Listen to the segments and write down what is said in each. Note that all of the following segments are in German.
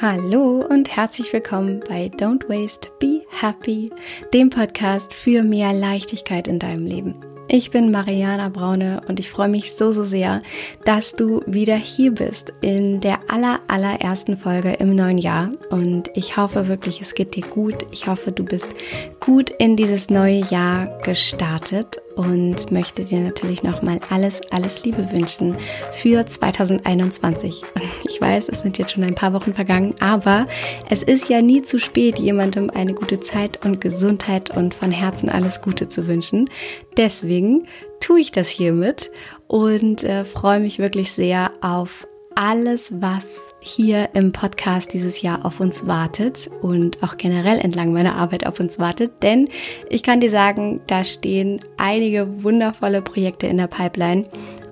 Hallo und herzlich willkommen bei Don't Waste, Be Happy, dem Podcast für mehr Leichtigkeit in deinem Leben. Ich bin Mariana Braune und ich freue mich so, so sehr, dass du wieder hier bist in der aller, allerersten Folge im neuen Jahr. Und ich hoffe wirklich, es geht dir gut. Ich hoffe, du bist gut in dieses neue Jahr gestartet und möchte dir natürlich nochmal alles, alles Liebe wünschen für 2021. Ich weiß, es sind jetzt schon ein paar Wochen vergangen, aber es ist ja nie zu spät, jemandem eine gute Zeit und Gesundheit und von Herzen alles Gute zu wünschen. Deswegen tue ich das hiermit und äh, freue mich wirklich sehr auf alles, was hier im Podcast dieses Jahr auf uns wartet und auch generell entlang meiner Arbeit auf uns wartet. Denn ich kann dir sagen, da stehen einige wundervolle Projekte in der Pipeline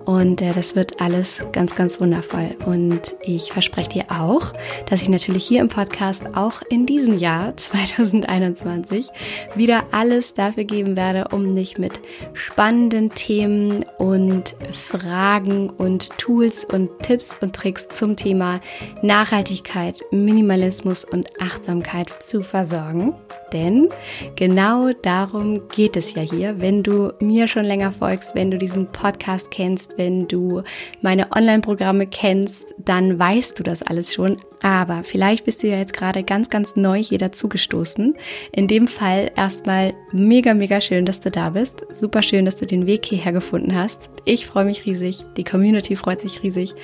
und äh, das wird alles ganz, ganz wundervoll. Und ich verspreche dir auch, dass ich natürlich hier im Podcast auch in diesem Jahr 2021 wieder alles dafür geben werde, um dich mit spannenden Themen und Fragen und Tools und Tipps und Tricks zum Thema Nachhaltigkeit, Minimalismus und Achtsamkeit zu versorgen. Denn genau darum geht es ja hier. Wenn du mir schon länger folgst, wenn du diesen Podcast kennst, wenn du meine Online-Programme kennst, dann weißt du das alles schon. Aber vielleicht bist du ja jetzt gerade ganz, ganz neu hier dazugestoßen. In dem Fall erstmal mega, mega schön, dass du da bist. Super schön, dass du den Weg hierher gefunden hast. Ich freue mich riesig. Die Community freut sich riesig.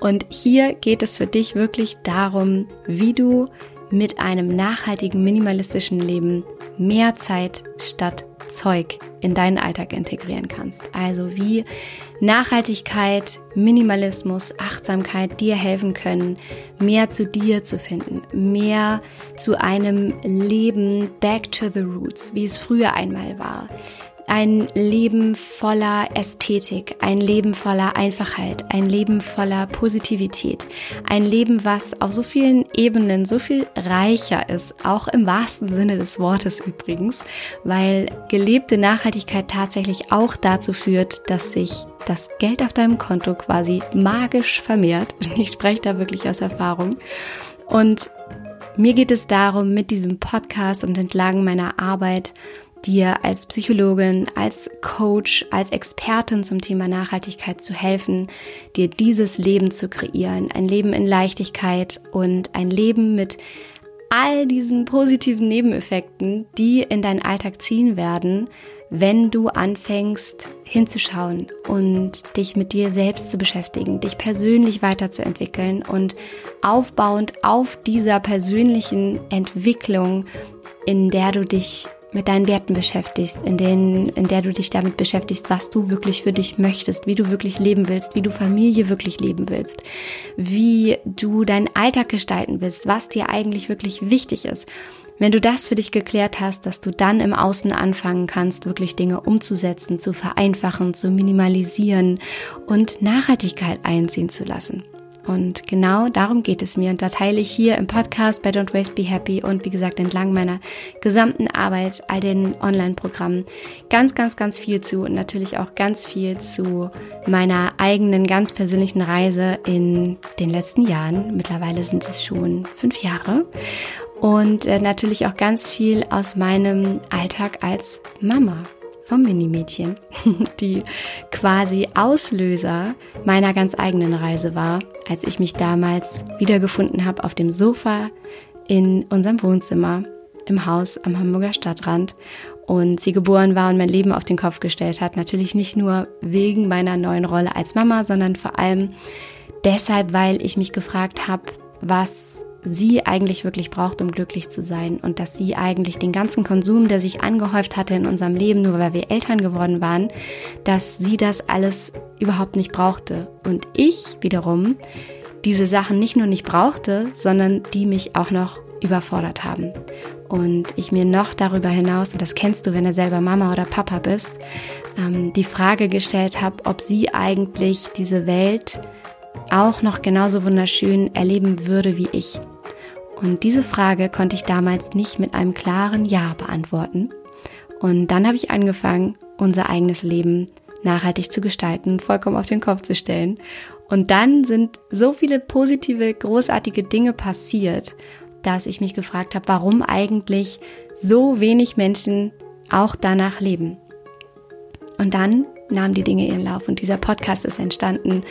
Und hier geht es für dich wirklich darum, wie du mit einem nachhaltigen, minimalistischen Leben mehr Zeit statt Zeug in deinen Alltag integrieren kannst. Also wie Nachhaltigkeit, Minimalismus, Achtsamkeit dir helfen können, mehr zu dir zu finden, mehr zu einem Leben back to the roots, wie es früher einmal war, ein Leben voller Ästhetik, ein Leben voller Einfachheit, ein Leben voller Positivität, ein Leben, was auf so vielen Ebenen so viel reicher ist, auch im wahrsten Sinne des Wortes übrigens, weil gelebte Nachhaltigkeit tatsächlich auch dazu führt, dass sich das Geld auf deinem Konto quasi magisch vermehrt. Ich spreche da wirklich aus Erfahrung. Und mir geht es darum, mit diesem Podcast und entlang meiner Arbeit dir als Psychologin, als Coach, als Expertin zum Thema Nachhaltigkeit zu helfen, dir dieses Leben zu kreieren. Ein Leben in Leichtigkeit und ein Leben mit all diesen positiven Nebeneffekten, die in deinen Alltag ziehen werden, wenn du anfängst hinzuschauen und dich mit dir selbst zu beschäftigen, dich persönlich weiterzuentwickeln und aufbauend auf dieser persönlichen Entwicklung, in der du dich mit deinen Werten beschäftigst, in, denen, in der du dich damit beschäftigst, was du wirklich für dich möchtest, wie du wirklich leben willst, wie du Familie wirklich leben willst, wie du deinen Alltag gestalten willst, was dir eigentlich wirklich wichtig ist. Wenn du das für dich geklärt hast, dass du dann im Außen anfangen kannst, wirklich Dinge umzusetzen, zu vereinfachen, zu minimalisieren und Nachhaltigkeit einziehen zu lassen. Und genau darum geht es mir. Und da teile ich hier im Podcast bei Don't Waste Be Happy und wie gesagt entlang meiner gesamten Arbeit, all den Online-Programmen ganz, ganz, ganz viel zu und natürlich auch ganz viel zu meiner eigenen, ganz persönlichen Reise in den letzten Jahren. Mittlerweile sind es schon fünf Jahre. Und äh, natürlich auch ganz viel aus meinem Alltag als Mama vom Minimädchen, die quasi Auslöser meiner ganz eigenen Reise war, als ich mich damals wiedergefunden habe auf dem Sofa in unserem Wohnzimmer im Haus am Hamburger Stadtrand und sie geboren war und mein Leben auf den Kopf gestellt hat. Natürlich nicht nur wegen meiner neuen Rolle als Mama, sondern vor allem deshalb, weil ich mich gefragt habe, was sie eigentlich wirklich braucht, um glücklich zu sein und dass sie eigentlich den ganzen Konsum, der sich angehäuft hatte in unserem Leben, nur weil wir Eltern geworden waren, dass sie das alles überhaupt nicht brauchte. Und ich wiederum diese Sachen nicht nur nicht brauchte, sondern die mich auch noch überfordert haben. Und ich mir noch darüber hinaus, und das kennst du, wenn du selber Mama oder Papa bist, ähm, die Frage gestellt habe, ob sie eigentlich diese Welt auch noch genauso wunderschön erleben würde wie ich. Und diese Frage konnte ich damals nicht mit einem klaren Ja beantworten. Und dann habe ich angefangen, unser eigenes Leben nachhaltig zu gestalten, vollkommen auf den Kopf zu stellen Und dann sind so viele positive, großartige Dinge passiert, dass ich mich gefragt habe, warum eigentlich so wenig Menschen auch danach leben. Und dann nahmen die Dinge ihren Lauf und dieser Podcast ist entstanden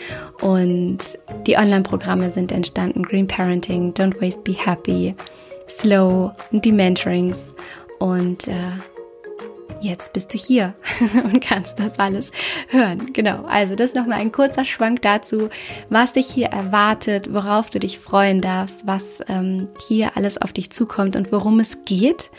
und die Online-Programme sind entstanden. Green Parenting, Don't Waste, Be Happy, Slow und die Mentorings und äh, jetzt bist du hier und kannst das alles hören. Genau, also das nochmal ein kurzer Schwank dazu, was dich hier erwartet, worauf du dich freuen darfst, was ähm, hier alles auf dich zukommt und worum es geht.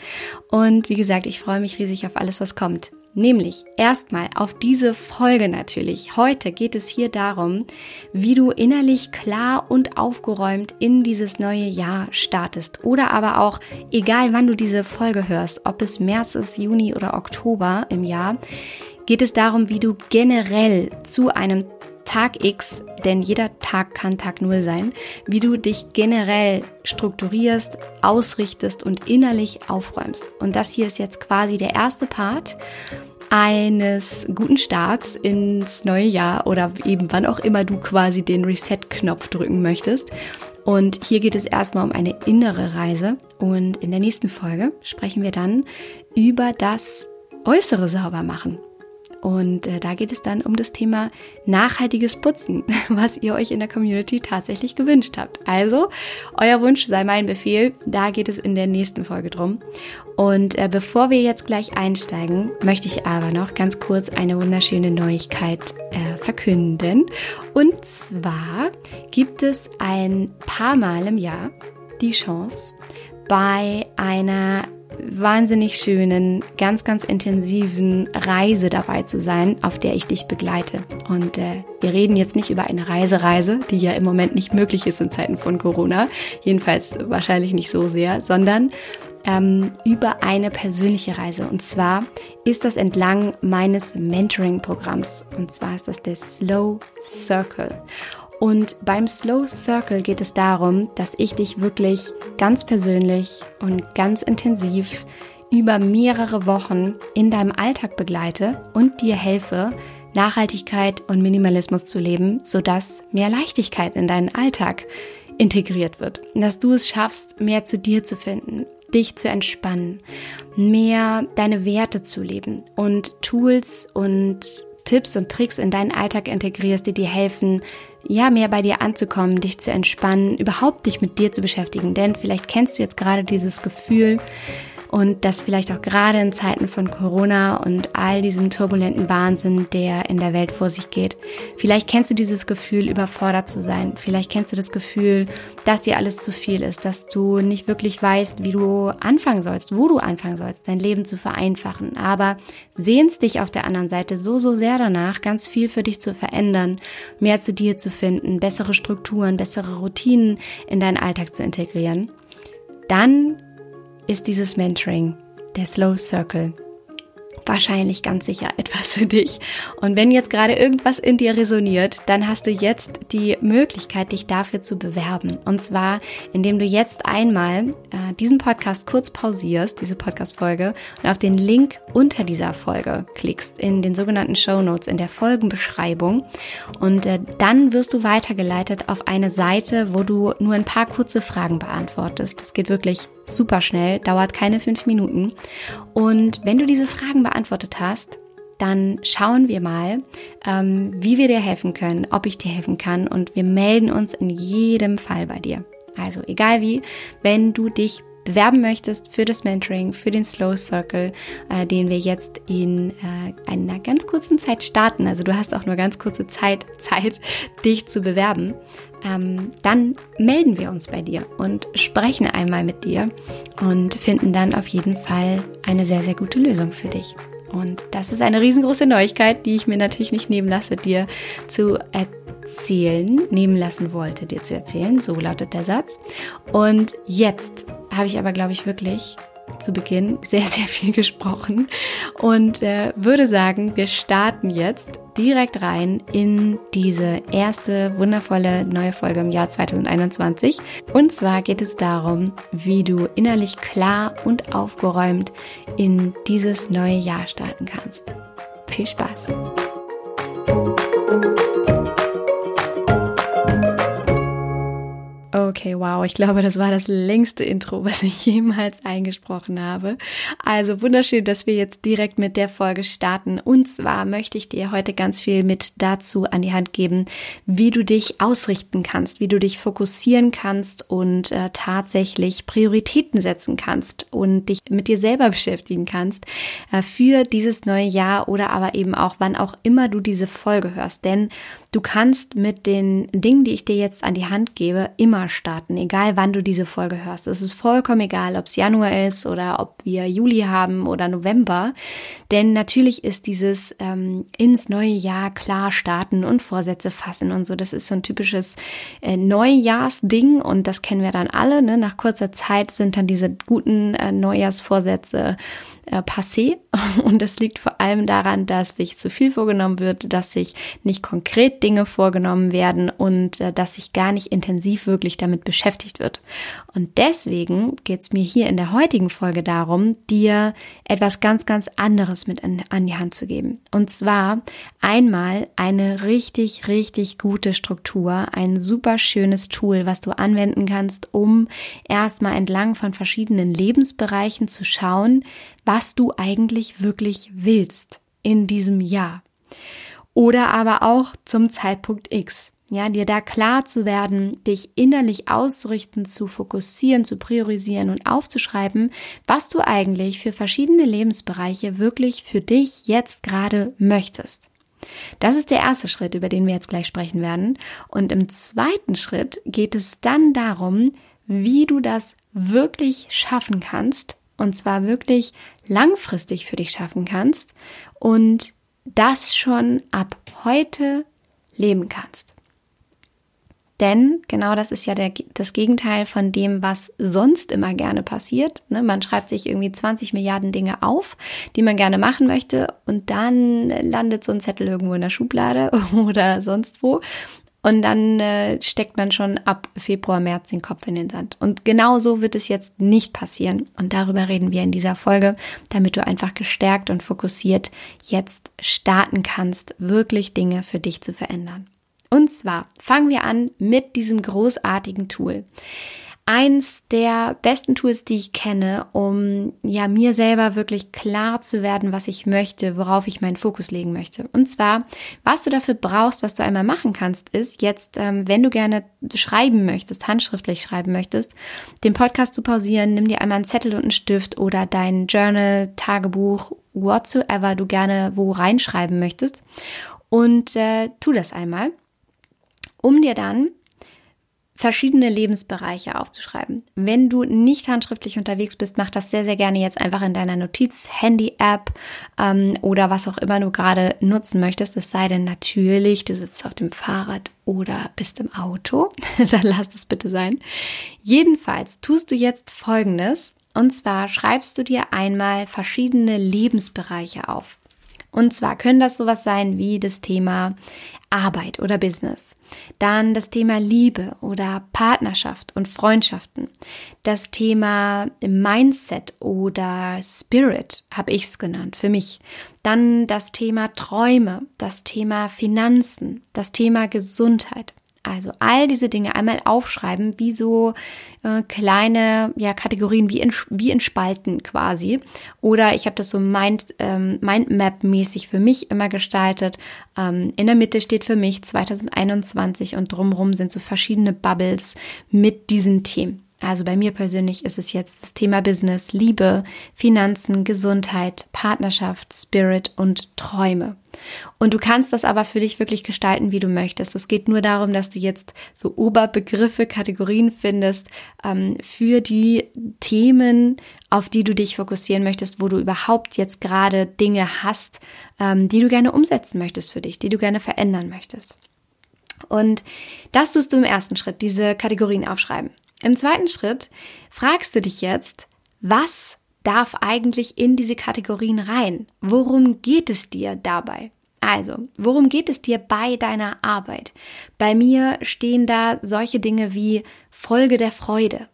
Und wie gesagt, ich freue mich riesig auf alles, was kommt. Nämlich erstmal auf diese Folge natürlich. Heute geht es hier darum, wie du innerlich klar und aufgeräumt in dieses neue Jahr startest. Oder aber auch, egal wann du diese Folge hörst, ob es März ist, Juni oder Oktober im Jahr, geht es darum, wie du generell zu einem Tag X, denn jeder Tag kann Tag Null sein, wie du dich generell strukturierst, ausrichtest und innerlich aufräumst. Und das hier ist jetzt quasi der erste Part eines guten Starts ins neue Jahr oder eben wann auch immer du quasi den Reset-Knopf drücken möchtest. Und hier geht es erstmal um eine innere Reise. Und in der nächsten Folge sprechen wir dann über das äußere Saubermachen. Und äh, da geht es dann um das Thema nachhaltiges Putzen, was ihr euch in der Community tatsächlich gewünscht habt. Also, euer Wunsch sei mein Befehl. Da geht es in der nächsten Folge drum. Und äh, bevor wir jetzt gleich einsteigen, möchte ich aber noch ganz kurz eine wunderschöne Neuigkeit äh, verkünden. Und zwar gibt es ein paar Mal im Jahr die Chance, bei einer wahnsinnig schönen, ganz, ganz intensiven Reise dabei zu sein, auf der ich dich begleite. Und äh, wir reden jetzt nicht über eine Reisereise, die ja im Moment nicht möglich ist in Zeiten von Corona, jedenfalls wahrscheinlich nicht so sehr, sondern ähm, über eine persönliche Reise. Und zwar ist das entlang meines Mentoring-Programms. Und zwar ist das der Slow Circle. Und beim Slow Circle geht es darum, dass ich dich wirklich ganz persönlich und ganz intensiv über mehrere Wochen in deinem Alltag begleite und dir helfe, Nachhaltigkeit und Minimalismus zu leben, sodass mehr Leichtigkeit in deinen Alltag integriert wird. dass du es schaffst, mehr zu dir zu finden, dich zu entspannen, mehr deine Werte zu leben und Tools und Tipps und Tricks in deinen Alltag integrierst, die dir helfen, ja, mehr bei dir anzukommen, dich zu entspannen, überhaupt dich mit dir zu beschäftigen. Denn vielleicht kennst du jetzt gerade dieses Gefühl, und das vielleicht auch gerade in Zeiten von Corona und all diesem turbulenten Wahnsinn, der in der Welt vor sich geht. Vielleicht kennst du dieses Gefühl, überfordert zu sein. Vielleicht kennst du das Gefühl, dass dir alles zu viel ist, dass du nicht wirklich weißt, wie du anfangen sollst, wo du anfangen sollst, dein Leben zu vereinfachen. Aber sehnst dich auf der anderen Seite so, so sehr danach, ganz viel für dich zu verändern, mehr zu dir zu finden, bessere Strukturen, bessere Routinen in deinen Alltag zu integrieren. Dann ist dieses Mentoring, der Slow Circle, wahrscheinlich ganz sicher etwas für dich. Und wenn jetzt gerade irgendwas in dir resoniert, dann hast du jetzt die Möglichkeit, dich dafür zu bewerben. Und zwar, indem du jetzt einmal äh, diesen Podcast kurz pausierst, diese Podcast-Folge, und auf den Link unter dieser Folge klickst, in den sogenannten Show Notes, in der Folgenbeschreibung. Und äh, dann wirst du weitergeleitet auf eine Seite, wo du nur ein paar kurze Fragen beantwortest. Das geht wirklich super schnell, dauert keine fünf Minuten. Und wenn du diese Fragen beantwortet hast, dann schauen wir mal, ähm, wie wir dir helfen können, ob ich dir helfen kann und wir melden uns in jedem Fall bei dir. Also egal wie, wenn du dich bewerben möchtest für das Mentoring, für den Slow Circle, äh, den wir jetzt in äh, einer ganz kurzen Zeit starten. Also du hast auch nur ganz kurze Zeit, Zeit, dich zu bewerben. Ähm, dann melden wir uns bei dir und sprechen einmal mit dir und finden dann auf jeden Fall eine sehr, sehr gute Lösung für dich. Und das ist eine riesengroße Neuigkeit, die ich mir natürlich nicht nehmen lasse, dir zu erzählen, nehmen lassen wollte, dir zu erzählen. So lautet der Satz. Und jetzt habe ich aber, glaube ich, wirklich zu Beginn sehr, sehr viel gesprochen und äh, würde sagen, wir starten jetzt direkt rein in diese erste wundervolle neue Folge im Jahr 2021. Und zwar geht es darum, wie du innerlich klar und aufgeräumt in dieses neue Jahr starten kannst. Viel Spaß! Okay, wow. Ich glaube, das war das längste Intro, was ich jemals eingesprochen habe. Also wunderschön, dass wir jetzt direkt mit der Folge starten. Und zwar möchte ich dir heute ganz viel mit dazu an die Hand geben, wie du dich ausrichten kannst, wie du dich fokussieren kannst und äh, tatsächlich Prioritäten setzen kannst und dich mit dir selber beschäftigen kannst äh, für dieses neue Jahr oder aber eben auch, wann auch immer du diese Folge hörst. Denn Du kannst mit den Dingen, die ich dir jetzt an die Hand gebe, immer starten, egal wann du diese Folge hörst. Es ist vollkommen egal, ob es Januar ist oder ob wir Juli haben oder November. Denn natürlich ist dieses ähm, ins neue Jahr klar starten und Vorsätze fassen und so, das ist so ein typisches äh, Neujahrsding und das kennen wir dann alle. Ne? Nach kurzer Zeit sind dann diese guten äh, Neujahrsvorsätze äh, passé. Und das liegt vor allem daran, dass sich zu viel vorgenommen wird, dass sich nicht konkret Dinge vorgenommen werden und äh, dass sich gar nicht intensiv wirklich damit beschäftigt wird. Und deswegen geht es mir hier in der heutigen Folge darum, dir etwas ganz, ganz anderes mit an, an die Hand zu geben. Und zwar einmal eine richtig, richtig gute Struktur, ein super schönes Tool, was du anwenden kannst, um erstmal entlang von verschiedenen Lebensbereichen zu schauen, was du eigentlich wirklich willst in diesem Jahr. Oder aber auch zum Zeitpunkt X. Ja, dir da klar zu werden, dich innerlich auszurichten, zu fokussieren, zu priorisieren und aufzuschreiben, was du eigentlich für verschiedene Lebensbereiche wirklich für dich jetzt gerade möchtest. Das ist der erste Schritt, über den wir jetzt gleich sprechen werden. Und im zweiten Schritt geht es dann darum, wie du das wirklich schaffen kannst, und zwar wirklich langfristig für dich schaffen kannst und das schon ab heute leben kannst. Denn genau das ist ja der, das Gegenteil von dem, was sonst immer gerne passiert. Ne? Man schreibt sich irgendwie 20 Milliarden Dinge auf, die man gerne machen möchte und dann landet so ein Zettel irgendwo in der Schublade oder sonst wo. Und dann äh, steckt man schon ab Februar, März den Kopf in den Sand. Und genau so wird es jetzt nicht passieren. Und darüber reden wir in dieser Folge, damit du einfach gestärkt und fokussiert jetzt starten kannst, wirklich Dinge für dich zu verändern. Und zwar fangen wir an mit diesem großartigen Tool eins der besten Tools, die ich kenne, um ja mir selber wirklich klar zu werden, was ich möchte, worauf ich meinen Fokus legen möchte. Und zwar, was du dafür brauchst, was du einmal machen kannst, ist jetzt, ähm, wenn du gerne schreiben möchtest, handschriftlich schreiben möchtest, den Podcast zu pausieren, nimm dir einmal einen Zettel und einen Stift oder dein Journal, Tagebuch, whatsoever du gerne wo reinschreiben möchtest und äh, tu das einmal, um dir dann verschiedene Lebensbereiche aufzuschreiben. Wenn du nicht handschriftlich unterwegs bist, mach das sehr, sehr gerne jetzt einfach in deiner Notiz-Handy-App ähm, oder was auch immer du gerade nutzen möchtest. Es sei denn natürlich, du sitzt auf dem Fahrrad oder bist im Auto. Dann lass es bitte sein. Jedenfalls tust du jetzt Folgendes. Und zwar schreibst du dir einmal verschiedene Lebensbereiche auf. Und zwar können das sowas sein wie das Thema Arbeit oder Business. Dann das Thema Liebe oder Partnerschaft und Freundschaften. Das Thema Mindset oder Spirit habe ich es genannt für mich. Dann das Thema Träume, das Thema Finanzen, das Thema Gesundheit. Also all diese Dinge einmal aufschreiben, wie so äh, kleine ja, Kategorien, wie in, wie in Spalten quasi. Oder ich habe das so Mind, ähm, Mindmap-mäßig für mich immer gestaltet. Ähm, in der Mitte steht für mich 2021 und drumherum sind so verschiedene Bubbles mit diesen Themen. Also bei mir persönlich ist es jetzt das Thema Business, Liebe, Finanzen, Gesundheit, Partnerschaft, Spirit und Träume. Und du kannst das aber für dich wirklich gestalten, wie du möchtest. Es geht nur darum, dass du jetzt so Oberbegriffe, Kategorien findest ähm, für die Themen, auf die du dich fokussieren möchtest, wo du überhaupt jetzt gerade Dinge hast, ähm, die du gerne umsetzen möchtest für dich, die du gerne verändern möchtest. Und das tust du im ersten Schritt, diese Kategorien aufschreiben. Im zweiten Schritt fragst du dich jetzt, was darf eigentlich in diese Kategorien rein? Worum geht es dir dabei? Also, worum geht es dir bei deiner Arbeit? Bei mir stehen da solche Dinge wie Folge der Freude.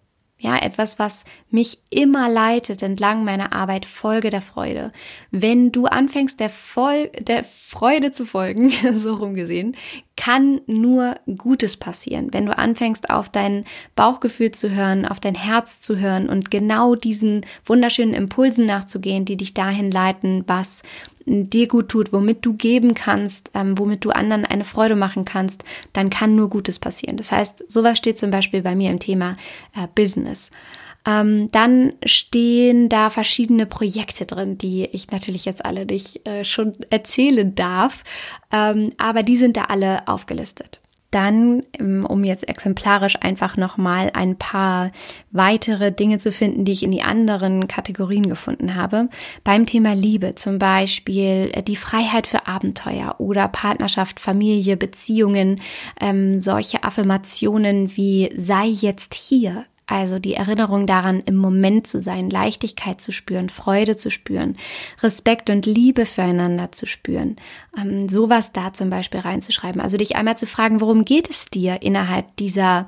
Ja, etwas, was mich immer leitet entlang meiner Arbeit, Folge der Freude. Wenn du anfängst, der, Voll der Freude zu folgen, so rumgesehen, kann nur Gutes passieren. Wenn du anfängst, auf dein Bauchgefühl zu hören, auf dein Herz zu hören und genau diesen wunderschönen Impulsen nachzugehen, die dich dahin leiten, was dir gut tut, womit du geben kannst, ähm, womit du anderen eine Freude machen kannst, dann kann nur Gutes passieren. Das heißt, sowas steht zum Beispiel bei mir im Thema äh, Business. Ähm, dann stehen da verschiedene Projekte drin, die ich natürlich jetzt alle nicht äh, schon erzählen darf, ähm, aber die sind da alle aufgelistet. Dann, ähm, um jetzt exemplarisch einfach nochmal ein paar weitere Dinge zu finden, die ich in die anderen Kategorien gefunden habe. Beim Thema Liebe zum Beispiel äh, die Freiheit für Abenteuer oder Partnerschaft, Familie, Beziehungen, ähm, solche Affirmationen wie sei jetzt hier, also die Erinnerung daran, im Moment zu sein, Leichtigkeit zu spüren, Freude zu spüren, Respekt und Liebe füreinander zu spüren. Ähm, sowas da zum Beispiel reinzuschreiben. Also dich einmal zu fragen, worum geht es dir innerhalb dieser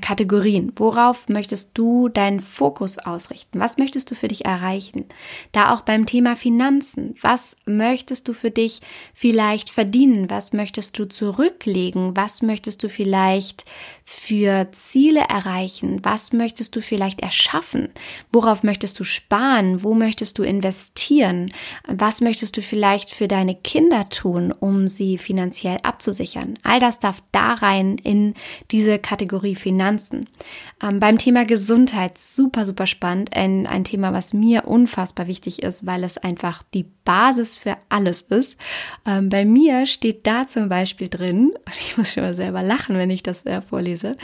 Kategorien. Worauf möchtest du deinen Fokus ausrichten? Was möchtest du für dich erreichen? Da auch beim Thema Finanzen. Was möchtest du für dich vielleicht verdienen? Was möchtest du zurücklegen? Was möchtest du vielleicht für Ziele erreichen? Was möchtest du vielleicht erschaffen? Worauf möchtest du sparen? Wo möchtest du investieren? Was möchtest du vielleicht für deine Kinder tun, um sie finanziell abzusichern? All das darf da rein in diese Kategorie Finanzen. Ähm, beim Thema Gesundheit, super, super spannend. Ein, ein Thema, was mir unfassbar wichtig ist, weil es einfach die Basis für alles ist. Ähm, bei mir steht da zum Beispiel drin, ich muss schon mal selber lachen, wenn ich das äh, vorlese,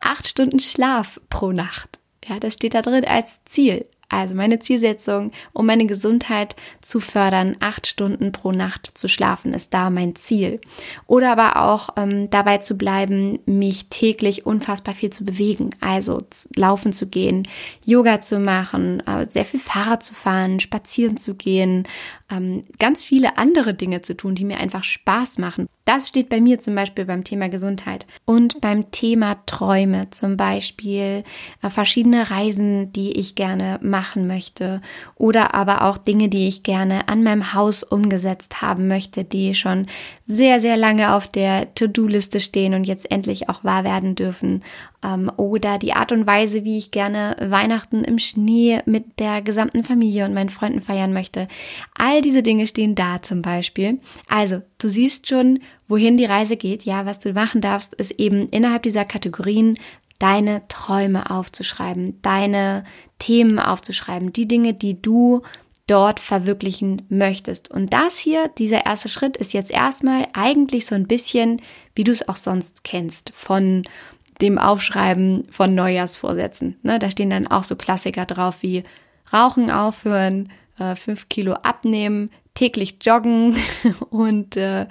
acht Stunden Schlaf pro Nacht. Ja, das steht da drin als Ziel. Also meine Zielsetzung, um meine Gesundheit zu fördern, acht Stunden pro Nacht zu schlafen, ist da mein Ziel. Oder aber auch ähm, dabei zu bleiben, mich täglich unfassbar viel zu bewegen. Also laufen zu gehen, Yoga zu machen, äh, sehr viel Fahrrad zu fahren, spazieren zu gehen, ähm, ganz viele andere Dinge zu tun, die mir einfach Spaß machen. Das steht bei mir zum Beispiel beim Thema Gesundheit und beim Thema Träume, zum Beispiel äh, verschiedene Reisen, die ich gerne machen möchte oder aber auch Dinge, die ich gerne an meinem Haus umgesetzt haben möchte, die schon sehr, sehr lange auf der To-Do-Liste stehen und jetzt endlich auch wahr werden dürfen ähm, oder die Art und Weise, wie ich gerne Weihnachten im Schnee mit der gesamten Familie und meinen Freunden feiern möchte. All diese Dinge stehen da zum Beispiel. Also, du siehst schon, wohin die Reise geht. Ja, was du machen darfst, ist eben innerhalb dieser Kategorien deine Träume aufzuschreiben, deine Themen aufzuschreiben, die Dinge, die du dort verwirklichen möchtest. Und das hier, dieser erste Schritt, ist jetzt erstmal eigentlich so ein bisschen, wie du es auch sonst kennst, von dem Aufschreiben von Neujahrsvorsätzen. Ne, da stehen dann auch so Klassiker drauf wie Rauchen aufhören, äh, fünf Kilo abnehmen, täglich joggen und äh,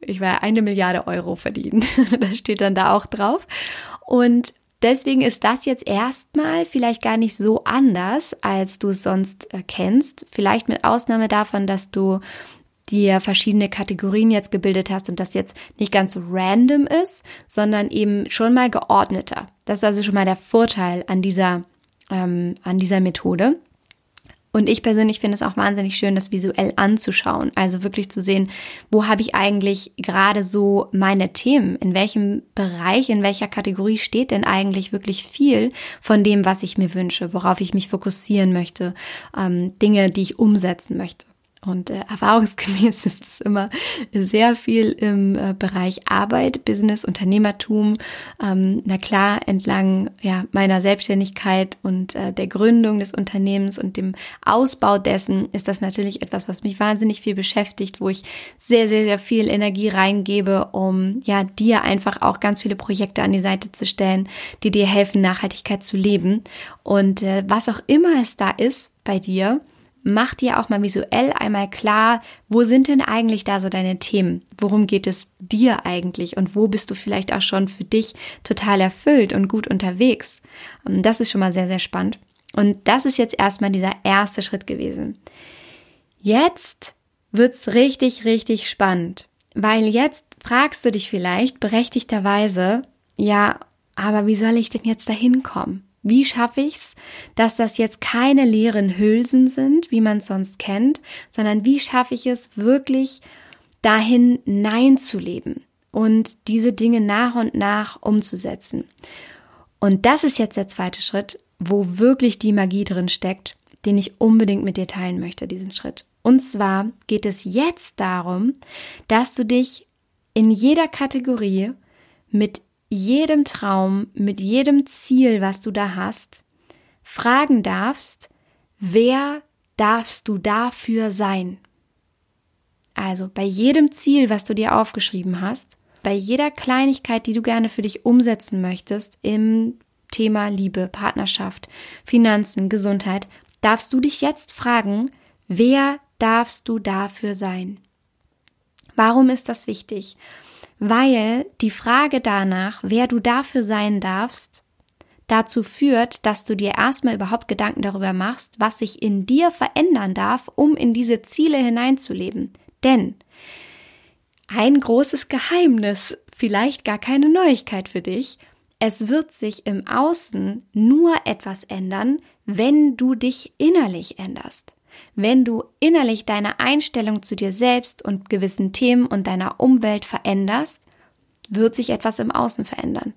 ich war eine Milliarde Euro verdienen. das steht dann da auch drauf. Und deswegen ist das jetzt erstmal vielleicht gar nicht so anders, als du es sonst äh, kennst. Vielleicht mit Ausnahme davon, dass du dir verschiedene Kategorien jetzt gebildet hast und das jetzt nicht ganz random ist, sondern eben schon mal geordneter. Das ist also schon mal der Vorteil an dieser, ähm, an dieser Methode. Und ich persönlich finde es auch wahnsinnig schön, das visuell anzuschauen. Also wirklich zu sehen, wo habe ich eigentlich gerade so meine Themen? In welchem Bereich, in welcher Kategorie steht denn eigentlich wirklich viel von dem, was ich mir wünsche, worauf ich mich fokussieren möchte, ähm, Dinge, die ich umsetzen möchte. Und äh, erfahrungsgemäß ist es immer sehr viel im äh, Bereich Arbeit, Business, Unternehmertum. Ähm, na klar, entlang ja, meiner Selbstständigkeit und äh, der Gründung des Unternehmens und dem Ausbau dessen ist das natürlich etwas, was mich wahnsinnig viel beschäftigt, wo ich sehr, sehr, sehr viel Energie reingebe, um ja dir einfach auch ganz viele Projekte an die Seite zu stellen, die dir helfen, Nachhaltigkeit zu leben. Und äh, was auch immer es da ist bei dir, mach dir auch mal visuell einmal klar, wo sind denn eigentlich da so deine Themen? Worum geht es dir eigentlich? Und wo bist du vielleicht auch schon für dich total erfüllt und gut unterwegs? Ähm, das ist schon mal sehr, sehr spannend. Und das ist jetzt erstmal dieser erste Schritt gewesen. Jetzt wird's richtig, richtig spannend, weil jetzt fragst du dich vielleicht berechtigterweise, ja, aber wie soll ich denn jetzt dahin kommen? Wie schaffe ich es, dass das jetzt keine leeren Hülsen sind, wie man es sonst kennt, sondern wie schaffe ich es wirklich dahin Nein zu leben und diese Dinge nach und nach umzusetzen. Und das ist jetzt der zweite Schritt, wo wirklich die Magie drin steckt, den ich unbedingt mit dir teilen möchte, diesen Schritt. Und zwar geht es jetzt darum, dass du dich in jeder Kategorie mit jedem Traum, mit jedem Ziel, was du da hast, fragen darfst, wer darfst du dafür sein? Also bei jedem Ziel, was du dir aufgeschrieben hast, bei jeder Kleinigkeit, die du gerne für dich umsetzen möchtest im Thema Liebe, Partnerschaft, Finanzen, Gesundheit, darfst du dich jetzt fragen, wer darfst du dafür sein? Warum ist das wichtig? Weil die Frage danach, wer du dafür sein darfst, dazu führt, dass du dir erstmal überhaupt Gedanken darüber machst, was sich in dir verändern darf, um in diese Ziele hineinzuleben. Denn ein großes Geheimnis, vielleicht gar keine Neuigkeit für dich, es wird sich im Außen nur etwas ändern, wenn du dich innerlich änderst. Wenn du innerlich deine Einstellung zu dir selbst und gewissen Themen und deiner Umwelt veränderst, wird sich etwas im Außen verändern.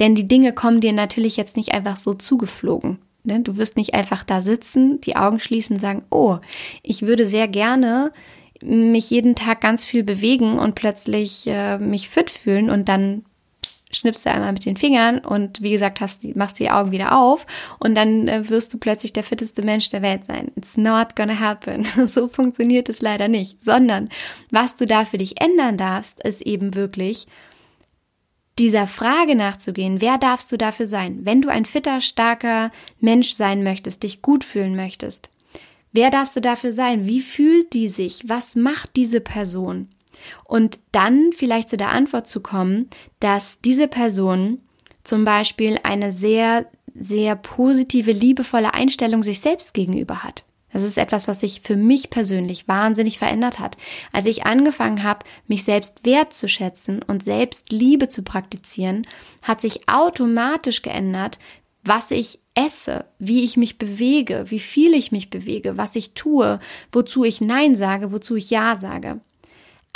Denn die Dinge kommen dir natürlich jetzt nicht einfach so zugeflogen. Ne? Du wirst nicht einfach da sitzen, die Augen schließen und sagen, oh, ich würde sehr gerne mich jeden Tag ganz viel bewegen und plötzlich äh, mich fit fühlen und dann schnippst du einmal mit den Fingern und wie gesagt, hast, machst die Augen wieder auf und dann äh, wirst du plötzlich der fitteste Mensch der Welt sein. It's not gonna happen. so funktioniert es leider nicht, sondern was du da für dich ändern darfst, ist eben wirklich dieser Frage nachzugehen, wer darfst du dafür sein? Wenn du ein fitter, starker Mensch sein möchtest, dich gut fühlen möchtest, wer darfst du dafür sein? Wie fühlt die sich? Was macht diese Person? Und dann vielleicht zu der Antwort zu kommen, dass diese Person zum Beispiel eine sehr, sehr positive, liebevolle Einstellung sich selbst gegenüber hat. Das ist etwas, was sich für mich persönlich wahnsinnig verändert hat. Als ich angefangen habe, mich selbst wertzuschätzen und selbst Liebe zu praktizieren, hat sich automatisch geändert, was ich esse, wie ich mich bewege, wie viel ich mich bewege, was ich tue, wozu ich Nein sage, wozu ich Ja sage.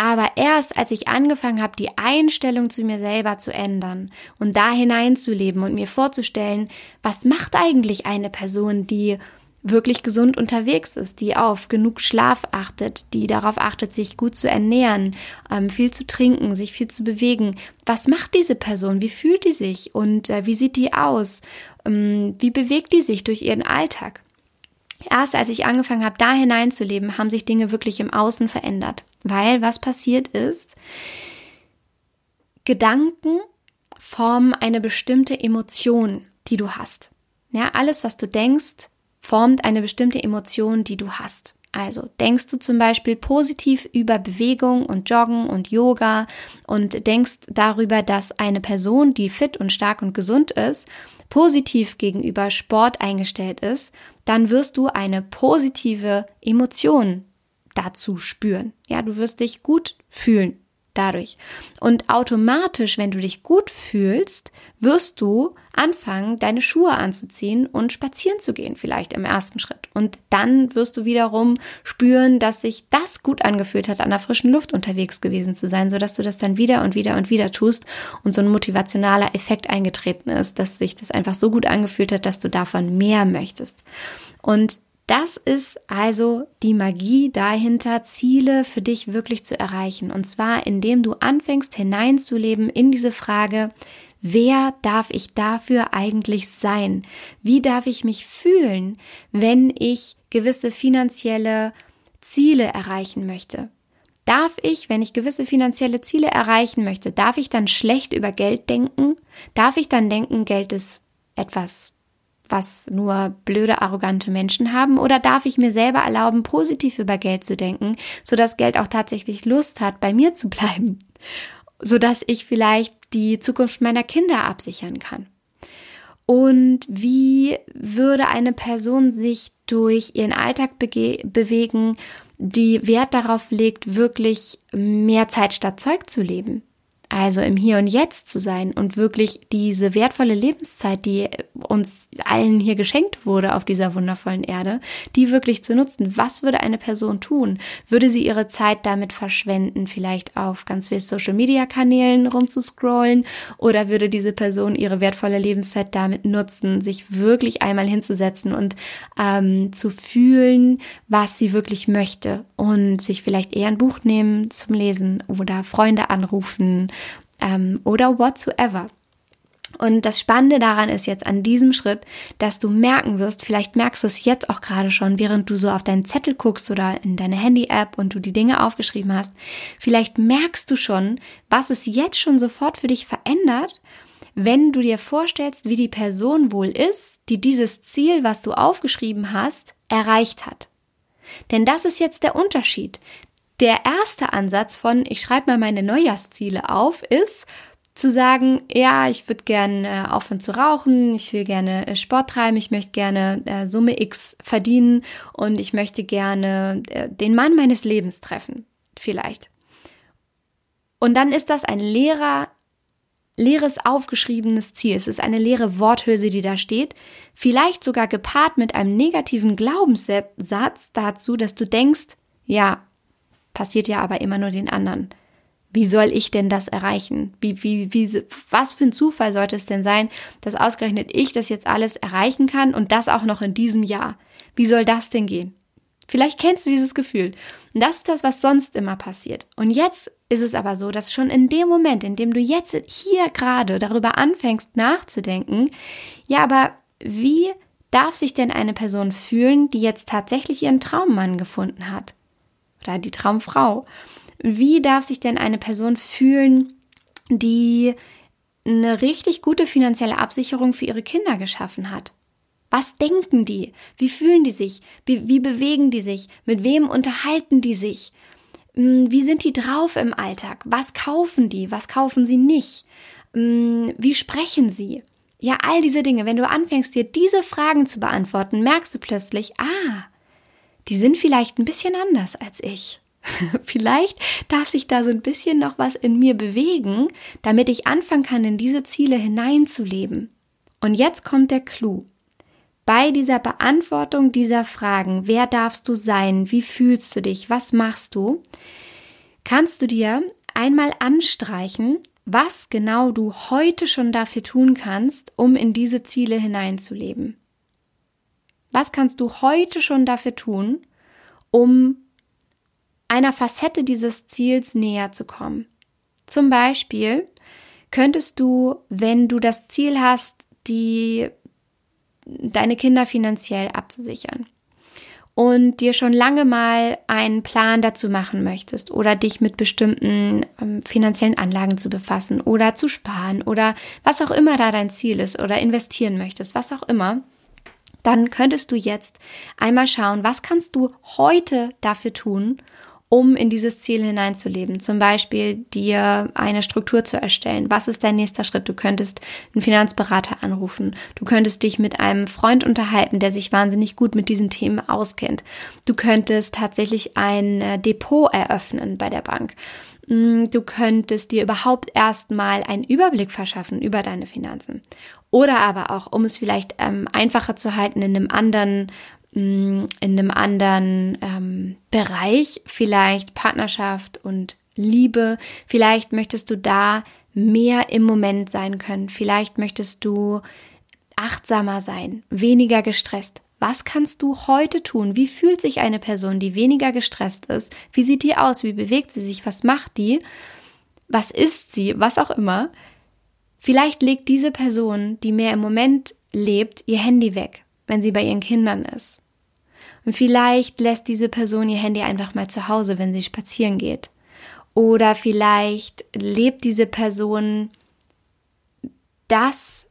Aber erst als ich angefangen habe, die Einstellung zu mir selber zu ändern und da hineinzuleben und mir vorzustellen, was macht eigentlich eine Person, die wirklich gesund unterwegs ist, die auf genug Schlaf achtet, die darauf achtet, sich gut zu ernähren, ähm, viel zu trinken, sich viel zu bewegen. Was macht diese Person? Wie fühlt die sich? Und äh, wie sieht die aus? Ähm, wie bewegt die sich durch ihren Alltag? Erst als ich angefangen habe, da hineinzuleben, haben sich Dinge wirklich im Außen verändert. Weil was passiert ist, Gedanken formen eine bestimmte Emotion, die du hast. Ja, alles, was du denkst, formt eine bestimmte Emotion, die du hast. Also denkst du zum Beispiel positiv über Bewegung und Joggen und Yoga und denkst darüber, dass eine Person, die fit und stark und gesund ist, positiv gegenüber Sport eingestellt ist, dann wirst du eine positive Emotion dazu spüren. Ja, du wirst dich gut fühlen dadurch. Und automatisch, wenn du dich gut fühlst, wirst du anfangen, deine Schuhe anzuziehen und spazieren zu gehen, vielleicht im ersten Schritt. Und dann wirst du wiederum spüren, dass sich das gut angefühlt hat, an der frischen Luft unterwegs gewesen zu sein, sodass du das dann wieder und wieder und wieder tust und so ein motivationaler Effekt eingetreten ist, dass sich das einfach so gut angefühlt hat, dass du davon mehr möchtest. Und das ist also die Magie dahinter, Ziele für dich wirklich zu erreichen. Und zwar, indem du anfängst hineinzuleben in diese Frage, wer darf ich dafür eigentlich sein? Wie darf ich mich fühlen, wenn ich gewisse finanzielle Ziele erreichen möchte? Darf ich, wenn ich gewisse finanzielle Ziele erreichen möchte, darf ich dann schlecht über Geld denken? Darf ich dann denken, Geld ist etwas was nur blöde, arrogante Menschen haben? Oder darf ich mir selber erlauben, positiv über Geld zu denken, sodass Geld auch tatsächlich Lust hat, bei mir zu bleiben? Sodass ich vielleicht die Zukunft meiner Kinder absichern kann? Und wie würde eine Person sich durch ihren Alltag bewegen, die Wert darauf legt, wirklich mehr Zeit statt Zeug zu leben? Also im Hier und Jetzt zu sein und wirklich diese wertvolle Lebenszeit, die uns allen hier geschenkt wurde auf dieser wundervollen Erde, die wirklich zu nutzen. Was würde eine Person tun? Würde sie ihre Zeit damit verschwenden, vielleicht auf ganz vielen Social-Media-Kanälen rumzuscrollen? Oder würde diese Person ihre wertvolle Lebenszeit damit nutzen, sich wirklich einmal hinzusetzen und ähm, zu fühlen, was sie wirklich möchte und sich vielleicht eher ein Buch nehmen zum Lesen oder Freunde anrufen ähm, oder whatsoever. Und das Spannende daran ist jetzt an diesem Schritt, dass du merken wirst, vielleicht merkst du es jetzt auch gerade schon, während du so auf deinen Zettel guckst oder in deine Handy-App und du die Dinge aufgeschrieben hast, vielleicht merkst du schon, was es jetzt schon sofort für dich verändert, wenn du dir vorstellst, wie die Person wohl ist, die dieses Ziel, was du aufgeschrieben hast, erreicht hat. Denn das ist jetzt der Unterschied. Der erste Ansatz von, ich schreibe mal meine Neujahrsziele auf, ist zu sagen, ja, ich würde gerne äh, aufhören zu rauchen, ich will gerne äh, Sport treiben, ich möchte gerne äh, Summe X verdienen und ich möchte gerne äh, den Mann meines Lebens treffen, vielleicht. Und dann ist das ein leerer, leeres aufgeschriebenes Ziel. Es ist eine leere Worthülse, die da steht. Vielleicht sogar gepaart mit einem negativen Glaubenssatz dazu, dass du denkst, ja, passiert ja aber immer nur den anderen. Wie soll ich denn das erreichen? Wie, wie, wie, was für ein Zufall sollte es denn sein, dass ausgerechnet ich das jetzt alles erreichen kann und das auch noch in diesem Jahr? Wie soll das denn gehen? Vielleicht kennst du dieses Gefühl. Und das ist das, was sonst immer passiert. Und jetzt ist es aber so, dass schon in dem Moment, in dem du jetzt hier gerade darüber anfängst nachzudenken, ja, aber wie darf sich denn eine Person fühlen, die jetzt tatsächlich ihren Traummann gefunden hat? oder die Traumfrau. Wie darf sich denn eine Person fühlen, die eine richtig gute finanzielle Absicherung für ihre Kinder geschaffen hat? Was denken die? Wie fühlen die sich? Wie, wie bewegen die sich? Mit wem unterhalten die sich? Hm, wie sind die drauf im Alltag? Was kaufen die? Was kaufen sie nicht? Hm, wie sprechen sie? Ja, all diese Dinge. Wenn du anfängst, dir diese Fragen zu beantworten, merkst du plötzlich, ah, die sind vielleicht ein bisschen anders als ich. vielleicht darf sich da so ein bisschen noch was in mir bewegen, damit ich anfangen kann, in diese Ziele hineinzuleben. Und jetzt kommt der Clou. Bei dieser Beantwortung dieser Fragen, wer darfst du sein, wie fühlst du dich, was machst du, kannst du dir einmal anstreichen, was genau du heute schon dafür tun kannst, um in diese Ziele hineinzuleben. Was kannst du heute schon dafür tun, um einer Facette dieses Ziels näher zu kommen? Zum Beispiel könntest du, wenn du das Ziel hast, die deine Kinder finanziell abzusichern. Und dir schon lange mal einen Plan dazu machen möchtest oder dich mit bestimmten ähm, finanziellen Anlagen zu befassen oder zu sparen oder was auch immer da dein Ziel ist oder investieren möchtest, was auch immer, dann könntest du jetzt einmal schauen, was kannst du heute dafür tun, um in dieses Ziel hineinzuleben. Zum Beispiel dir eine Struktur zu erstellen. Was ist dein nächster Schritt? Du könntest einen Finanzberater anrufen. Du könntest dich mit einem Freund unterhalten, der sich wahnsinnig gut mit diesen Themen auskennt. Du könntest tatsächlich ein äh, Depot eröffnen bei der Bank. Mm, du könntest dir überhaupt erstmal einen Überblick verschaffen über deine Finanzen. Oder aber auch, um es vielleicht ähm, einfacher zu halten, in einem anderen, in einem anderen ähm, Bereich, vielleicht Partnerschaft und Liebe. Vielleicht möchtest du da mehr im Moment sein können. Vielleicht möchtest du achtsamer sein, weniger gestresst. Was kannst du heute tun? Wie fühlt sich eine Person, die weniger gestresst ist? Wie sieht die aus? Wie bewegt sie sich? Was macht die? Was isst sie? Was auch immer. Vielleicht legt diese Person, die mehr im Moment lebt, ihr Handy weg, wenn sie bei ihren Kindern ist. Und vielleicht lässt diese Person ihr Handy einfach mal zu Hause, wenn sie spazieren geht. Oder vielleicht lebt diese Person das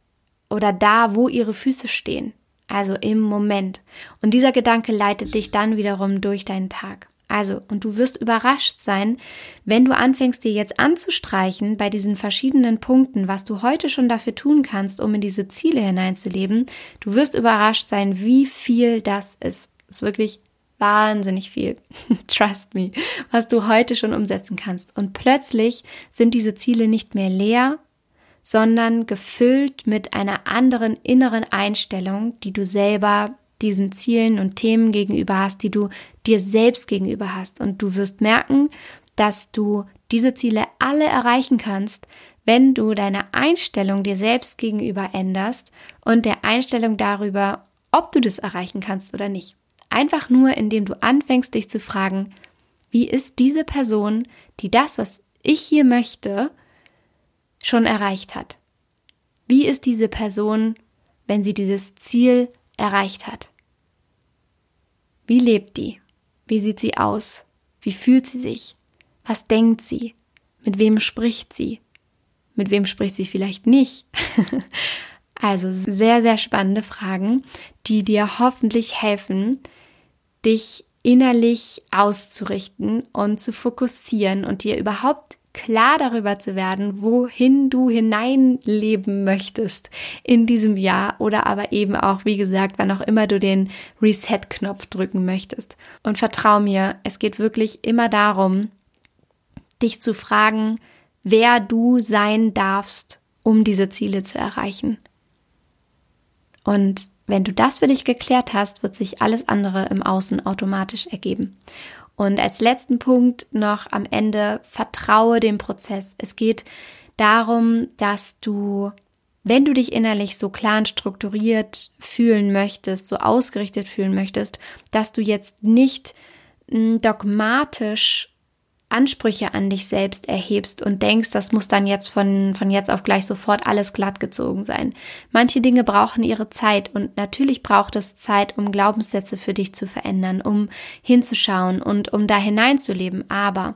oder da, wo ihre Füße stehen also im Moment. Und dieser Gedanke leitet dich dann wiederum durch deinen Tag. Also, und du wirst überrascht sein, wenn du anfängst, dir jetzt anzustreichen bei diesen verschiedenen Punkten, was du heute schon dafür tun kannst, um in diese Ziele hineinzuleben. Du wirst überrascht sein, wie viel das ist. Das ist wirklich wahnsinnig viel, trust me, was du heute schon umsetzen kannst. Und plötzlich sind diese Ziele nicht mehr leer, sondern gefüllt mit einer anderen inneren Einstellung, die du selber diesen Zielen und Themen gegenüber hast, die du dir selbst gegenüber hast. Und du wirst merken, dass du diese Ziele alle erreichen kannst, wenn du deine Einstellung dir selbst gegenüber änderst und der Einstellung darüber, ob du das erreichen kannst oder nicht. Einfach nur, indem du anfängst, dich zu fragen, wie ist diese Person, die das, was ich hier möchte, schon erreicht hat? Wie ist diese Person, wenn sie dieses Ziel erreicht hat? Wie lebt die? Wie sieht sie aus? Wie fühlt sie sich? Was denkt sie? Mit wem spricht sie? Mit wem spricht sie vielleicht nicht? also sehr, sehr spannende Fragen, die dir hoffentlich helfen, dich innerlich auszurichten und zu fokussieren und dir überhaupt klar darüber zu werden, wohin du hineinleben möchtest in diesem Jahr oder aber eben auch, wie gesagt, wann auch immer du den Reset-Knopf drücken möchtest. Und vertrau mir, es geht wirklich immer darum, dich zu fragen, wer du sein darfst, um diese Ziele zu erreichen. Und wenn du das für dich geklärt hast, wird sich alles andere im Außen automatisch ergeben. Und als letzten Punkt noch am Ende, vertraue dem Prozess. Es geht darum, dass du, wenn du dich innerlich so klar und strukturiert fühlen möchtest, so ausgerichtet fühlen möchtest, dass du jetzt nicht hm, dogmatisch Ansprüche an dich selbst erhebst und denkst, das muss dann jetzt von, von jetzt auf gleich sofort alles glatt gezogen sein. Manche Dinge brauchen ihre Zeit und natürlich braucht es Zeit, um Glaubenssätze für dich zu verändern, um hinzuschauen und um da hineinzuleben. Aber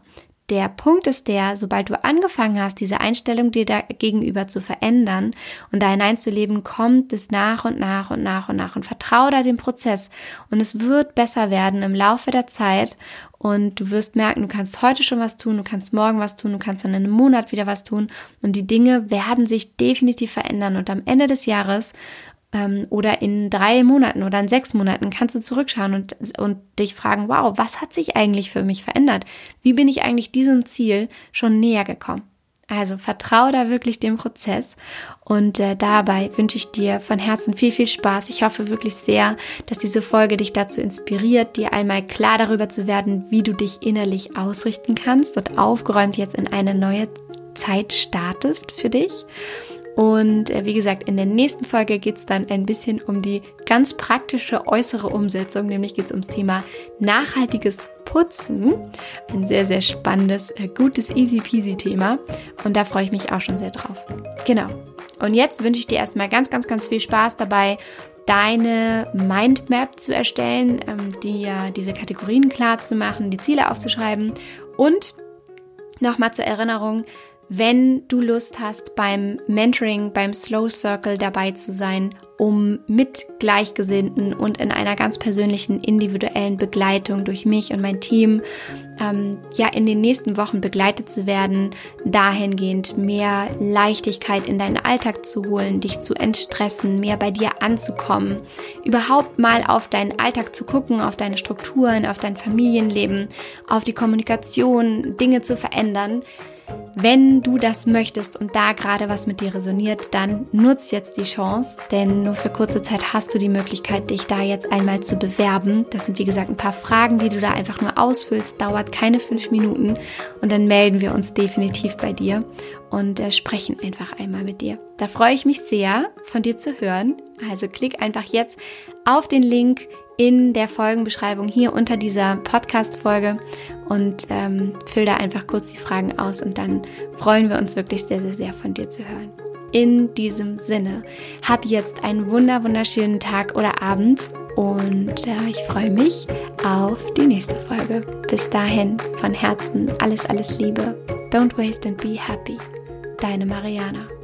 der Punkt ist der, sobald du angefangen hast, diese Einstellung dir da gegenüber zu verändern und da hineinzuleben, kommt es nach und nach und nach und nach. Und vertraue da dem Prozess. Und es wird besser werden im Laufe der Zeit. Und du wirst merken, du kannst heute schon was tun, du kannst morgen was tun, du kannst in einem Monat wieder was tun. Und die Dinge werden sich definitiv verändern. Und am Ende des Jahres ähm, oder in drei Monaten oder in sechs Monaten kannst du zurückschauen und, und dich fragen, wow, was hat sich eigentlich für mich verändert? Wie bin ich eigentlich diesem Ziel schon näher gekommen? Also vertraue da wirklich dem Prozess und äh, dabei wünsche ich dir von Herzen viel, viel Spaß. Ich hoffe wirklich sehr, dass diese Folge dich dazu inspiriert, dir einmal klar darüber zu werden, wie du dich innerlich ausrichten kannst und aufgeräumt jetzt in eine neue Zeit startest für dich. Und äh, wie gesagt, in der nächsten Folge geht es dann ein bisschen um die ganz praktische äußere Umsetzung, nämlich geht es ums Thema nachhaltiges Putzen. Ein sehr, sehr spannendes, äh, gutes, easy peasy Thema. Und da freue ich mich auch schon sehr drauf. Genau. Und jetzt wünsche ich dir erstmal ganz, ganz, ganz viel Spaß dabei, deine Mindmap zu erstellen, ähm, dir diese Kategorien klar zu machen, die Ziele aufzuschreiben und nochmal zur Erinnerung, wenn du Lust hast, beim Mentoring, beim Slow Circle dabei zu sein, um mit Gleichgesinnten und in einer ganz persönlichen, individuellen Begleitung durch mich und mein Team ähm, ja in den nächsten Wochen begleitet zu werden, dahingehend mehr Leichtigkeit in deinen Alltag zu holen, dich zu entstressen, mehr bei dir anzukommen, überhaupt mal auf deinen Alltag zu gucken, auf deine Strukturen, auf dein Familienleben, auf die Kommunikation, Dinge zu verändern wenn du das möchtest und da gerade was mit dir resoniert, dann nutz jetzt die Chance, denn nur für kurze Zeit hast du die Möglichkeit, dich da jetzt einmal zu bewerben. Das sind wie gesagt ein paar Fragen, die du da einfach nur ausfüllst, dauert keine fünf Minuten und dann melden wir uns definitiv bei dir und äh, sprechen einfach einmal mit dir. Da freue ich mich sehr, von dir zu hören. Also klick einfach jetzt auf den Link in der Folgenbeschreibung hier unter dieser Podcast-Folge und ähm, füll da einfach kurz die Fragen aus und dann freuen wir uns wirklich sehr, sehr, sehr von dir zu hören. In diesem Sinne, hab jetzt einen wunder, wunderschönen Tag oder Abend und äh, ich freue mich auf die nächste Folge. Bis dahin von Herzen alles, alles Liebe. Don't waste and be happy. Deine Mariana.